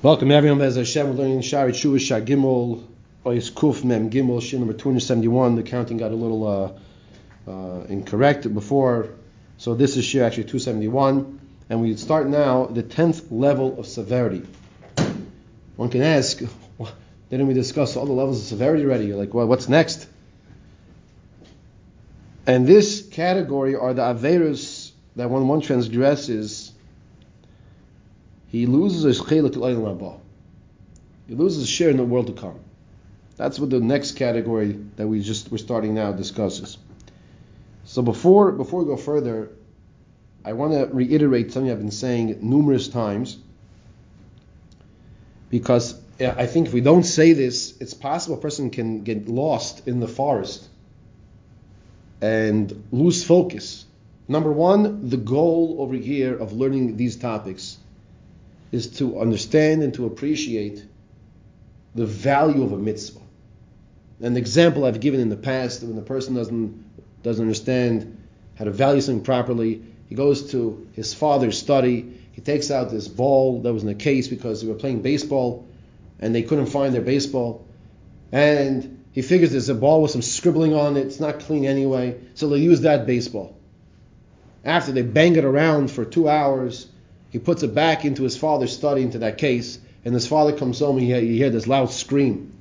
Welcome everyone, Bez Hashem. We're learning Shaarei Teshuva Shaar Gimel, Oyes Kuf Mem Gimel, Shin number 271. The counting got a little uh, uh, incorrect before, so this is Shir actually 271. And we start now the 10th level of severity. One can ask, didn't we discuss all the levels of severity already? Like, well, what's next? And this category are the Averas that when one transgresses, he loses his chelik rabba. He loses his share in the world to come. That's what the next category that we just we're starting now discusses. So before before we go further, I want to reiterate something I've been saying numerous times. Because I think if we don't say this, it's possible a person can get lost in the forest and lose focus. Number one, the goal over here of learning these topics is to understand and to appreciate the value of a mitzvah. An example I've given in the past, when a person doesn't doesn't understand how to value something properly, he goes to his father's study. He takes out this ball that was in a case because they were playing baseball and they couldn't find their baseball. And he figures there's a ball with some scribbling on it. It's not clean anyway. So they use that baseball. After they bang it around for two hours, he puts it back into his father's study, into that case, and his father comes home and you hear this loud scream.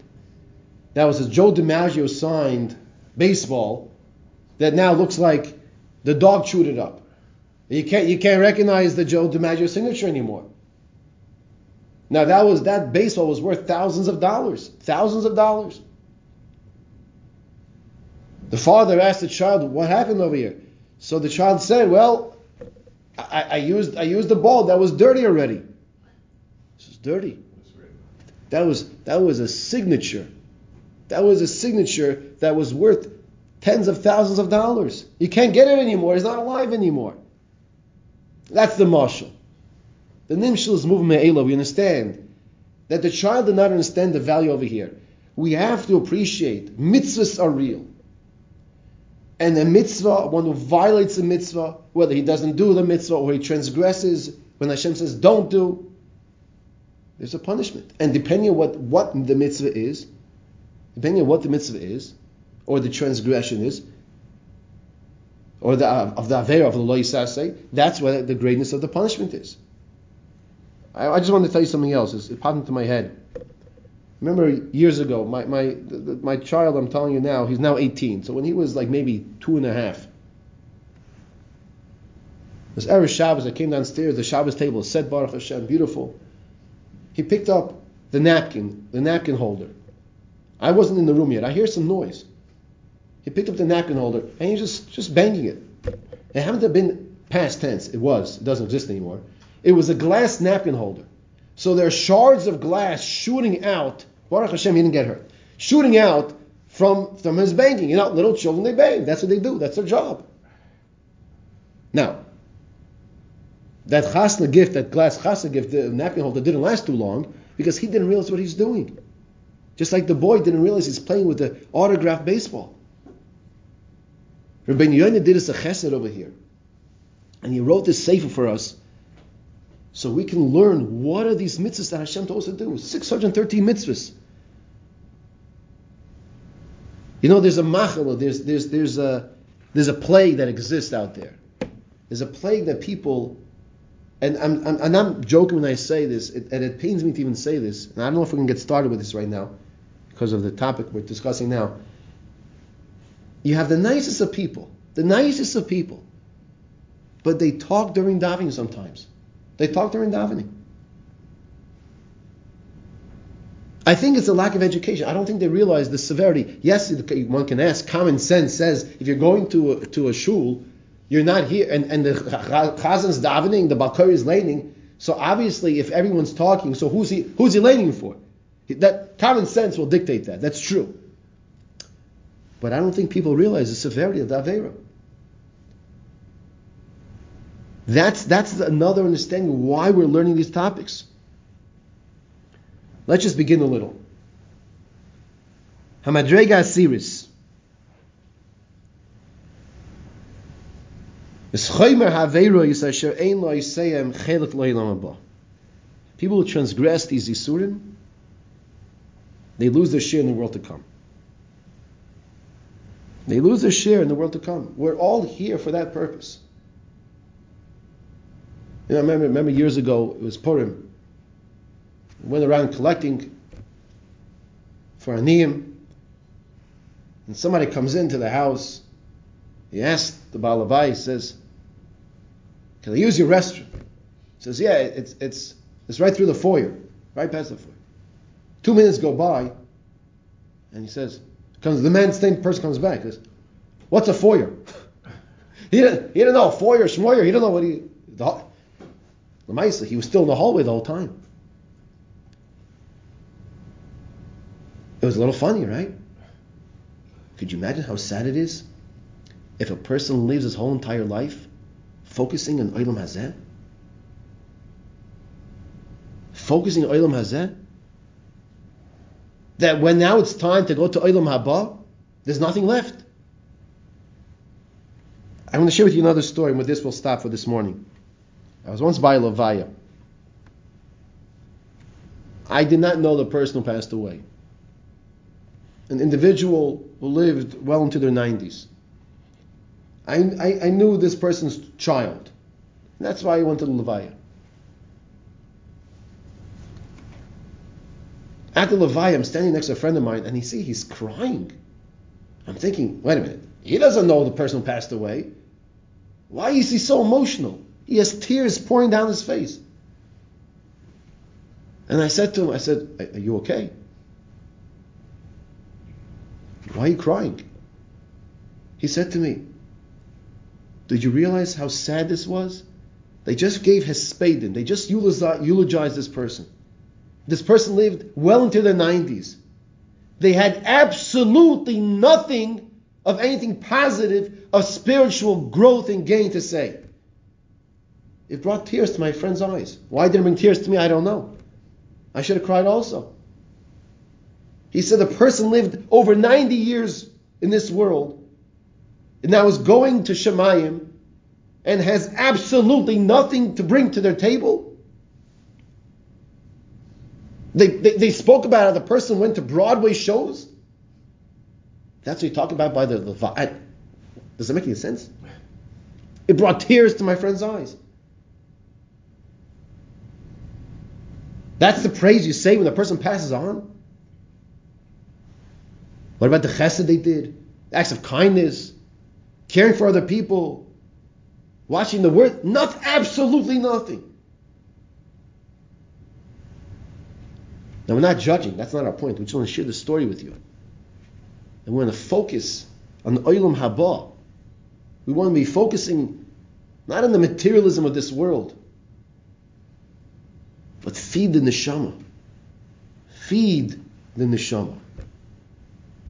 That was a Joe DiMaggio signed baseball that now looks like the dog chewed it up. You can't you can't recognize the Joe DiMaggio signature anymore. Now that was that baseball was worth thousands of dollars, thousands of dollars. The father asked the child, "What happened over here?" So the child said, "Well, I, I, used I used the ball that was dirty already. This is dirty. That was that was a signature. That was a signature that was worth tens of thousands of dollars. You can't get it anymore. He's not alive anymore. That's the mashal. The nimshal is moving me'ela. We understand that the child did not understand the value over here. We have to appreciate mitzvahs are real. And a mitzvah, one who violates a mitzvah, whether he doesn't do the mitzvah or he transgresses, when Hashem says don't do, there's a punishment. And depending on what, what the mitzvah is, depending on what the mitzvah is, or the transgression is, or the uh, of the aver of the loy that's what the greatness of the punishment is. I, I just want to tell you something else. It's, it popped into my head. Remember years ago, my my my child, I'm telling you now, he's now 18. So when he was like maybe two and a half, this Erev Shabbos, I came downstairs, the Shabbos table is set Baruch Hashem, beautiful. He picked up the napkin, the napkin holder. I wasn't in the room yet. I hear some noise. He picked up the napkin holder and he's just just banging it. It happened to have been past tense. It was. It doesn't exist anymore. It was a glass napkin holder. So there are shards of glass shooting out. Baruch Hashem, he didn't get hurt. Shooting out from, from his banging. You know, little children, they bang. That's what they do. That's their job. Now, that chasna gift, that glass chasna gift, the napkin holder didn't last too long because he didn't realize what he's doing. Just like the boy didn't realize he's playing with the autographed baseball. Rabbi Yonah did us a chesed over here. And he wrote this sefer for us so we can learn what are these mitzvahs that Hashem told us to do. 613 mitzvahs. You know, there's a machala, there's, there's, there's, a, there's a plague that exists out there. There's a plague that people, and I'm, I'm, and I'm joking when I say this, it, and it pains me to even say this, and I don't know if we can get started with this right now because of the topic we're discussing now. You have the nicest of people, the nicest of people, but they talk during davening sometimes. They talk during davening. I think it's a lack of education. I don't think they realize the severity. Yes, one can ask. Common sense says if you're going to a, to a shul, you're not here, and, and the chazan's davening, the baal korei is leining. So obviously, if everyone's talking, so who's he who's he leining for? That common sense will dictate that. That's true. But I don't think people realize the severity of the avera. That's, that's another understanding why we're learning these topics. Let's just begin a little. Hamadrega Asiris. People who transgress these issurim, they lose their share in the world to come. They lose their share in the world to come. We're all here for that purpose. You know, I remember, remember years ago, it was Purim. We went around collecting for Aniyim. And somebody comes into the house. He asks the Balabai, he says, Can I use your restroom? He says, Yeah, it's, it's, it's right through the foyer, right past the foyer. Two minutes go by, and he says, comes the man, same person comes back. He says, "What's a foyer?" he didn't. He didn't know foyer, schmoyer. He didn't know what he. The, the he was still in the hallway the whole time. It was a little funny, right? Could you imagine how sad it is if a person lives his whole entire life focusing on Olam Hazeh? Focusing on Olam Hazeh? that when now it's time to go to Olam Haba, there's nothing left. I want to share with you another story, and with this we'll stop for this morning. I was once by Levaya. I did not know the person who passed away. An individual who lived well into their 90s. I, I, I knew this person's child. That's why I went to the Levaya. At the Levi, I'm standing next to a friend of mine, and he see he's crying. I'm thinking, wait a minute, he doesn't know the person who passed away. Why is he so emotional? He has tears pouring down his face. And I said to him, I said, Are you okay? Why are you crying? He said to me, Did you realize how sad this was? They just gave his hespedim, they just eulogized this person. This person lived well into their 90s. They had absolutely nothing of anything positive of spiritual growth and gain to say. It brought tears to my friend's eyes. Why did it bring tears to me? I don't know. I should have cried also. He said the person lived over 90 years in this world and now is going to Shamayim and has absolutely nothing to bring to their table. They, they, they spoke about how the person went to Broadway shows. That's what you talk about by the Levi. Does that make any sense? It brought tears to my friend's eyes. That's the praise you say when the person passes on. What about the chesed they did? Acts of kindness, caring for other people, watching the word? Not absolutely nothing. Now, we're not judging. That's not our point. We just want to share the story with you. And we want to focus on the Olam Haba. We want to be focusing not on the materialism of this world, feed the neshama. Feed the neshama.